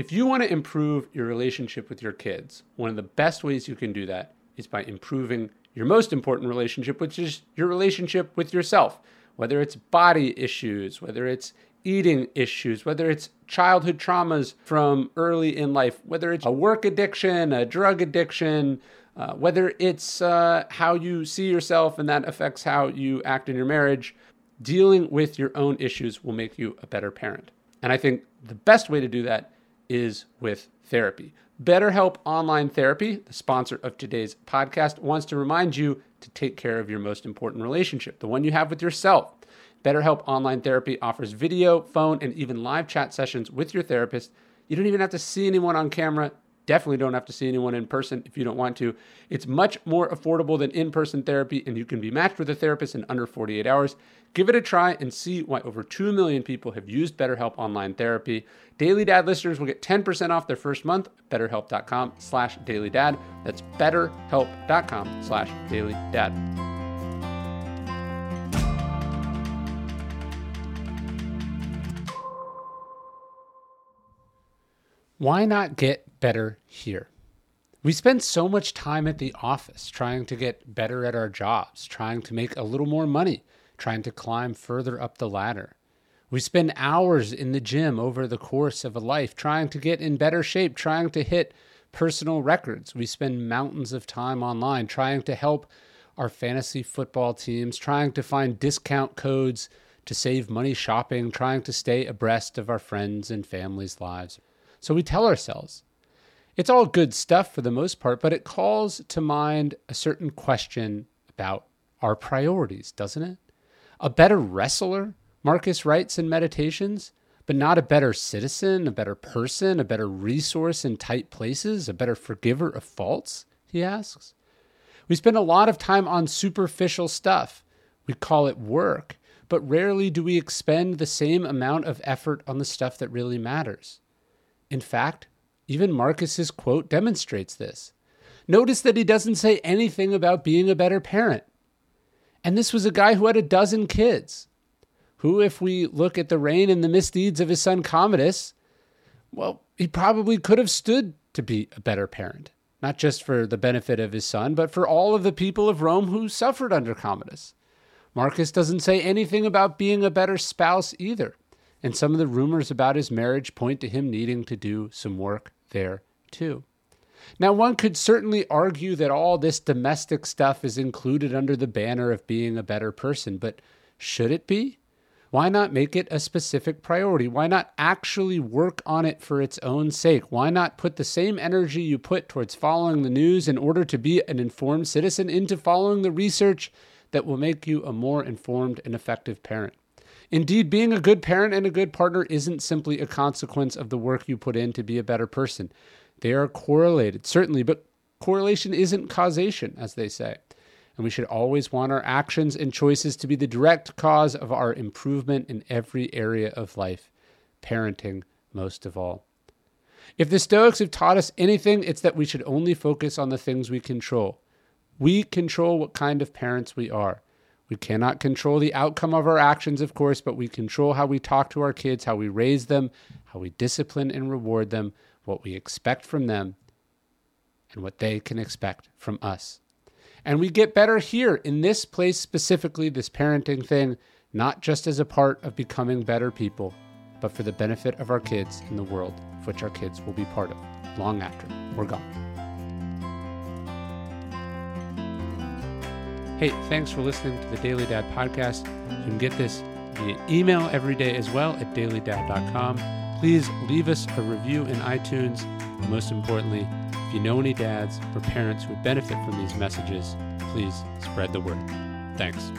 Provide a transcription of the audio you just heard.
If you want to improve your relationship with your kids, one of the best ways you can do that is by improving your most important relationship, which is your relationship with yourself. Whether it's body issues, whether it's eating issues, whether it's childhood traumas from early in life, whether it's a work addiction, a drug addiction, uh, whether it's uh, how you see yourself and that affects how you act in your marriage, dealing with your own issues will make you a better parent. And I think the best way to do that is with therapy. BetterHelp Online Therapy, the sponsor of today's podcast, wants to remind you to take care of your most important relationship, the one you have with yourself. BetterHelp Online Therapy offers video, phone, and even live chat sessions with your therapist. You don't even have to see anyone on camera definitely don't have to see anyone in person if you don't want to. It's much more affordable than in person therapy, and you can be matched with a therapist in under 48 hours. Give it a try and see why over 2 million people have used BetterHelp Online Therapy. Daily Dad listeners will get 10% off their first month betterhelp.com slash dailydad. That's betterhelp.com slash dailydad. Why not get better here? We spend so much time at the office trying to get better at our jobs, trying to make a little more money, trying to climb further up the ladder. We spend hours in the gym over the course of a life trying to get in better shape, trying to hit personal records. We spend mountains of time online trying to help our fantasy football teams, trying to find discount codes to save money shopping, trying to stay abreast of our friends' and families' lives. So we tell ourselves. It's all good stuff for the most part, but it calls to mind a certain question about our priorities, doesn't it? A better wrestler, Marcus writes in Meditations, but not a better citizen, a better person, a better resource in tight places, a better forgiver of faults, he asks. We spend a lot of time on superficial stuff. We call it work, but rarely do we expend the same amount of effort on the stuff that really matters. In fact, even Marcus's quote demonstrates this. Notice that he doesn't say anything about being a better parent. And this was a guy who had a dozen kids, who, if we look at the reign and the misdeeds of his son Commodus, well, he probably could have stood to be a better parent, not just for the benefit of his son, but for all of the people of Rome who suffered under Commodus. Marcus doesn't say anything about being a better spouse either and some of the rumors about his marriage point to him needing to do some work there too. Now, one could certainly argue that all this domestic stuff is included under the banner of being a better person, but should it be? Why not make it a specific priority? Why not actually work on it for its own sake? Why not put the same energy you put towards following the news in order to be an informed citizen into following the research that will make you a more informed and effective parent? Indeed, being a good parent and a good partner isn't simply a consequence of the work you put in to be a better person. They are correlated, certainly, but correlation isn't causation, as they say. And we should always want our actions and choices to be the direct cause of our improvement in every area of life, parenting most of all. If the Stoics have taught us anything, it's that we should only focus on the things we control. We control what kind of parents we are. We cannot control the outcome of our actions, of course, but we control how we talk to our kids, how we raise them, how we discipline and reward them, what we expect from them, and what they can expect from us. And we get better here in this place specifically, this parenting thing, not just as a part of becoming better people, but for the benefit of our kids in the world, of which our kids will be part of long after we're gone. Hey, thanks for listening to the Daily Dad podcast. You can get this via email every day as well at dailydad.com. Please leave us a review in iTunes. And most importantly, if you know any dads or parents who would benefit from these messages, please spread the word. Thanks.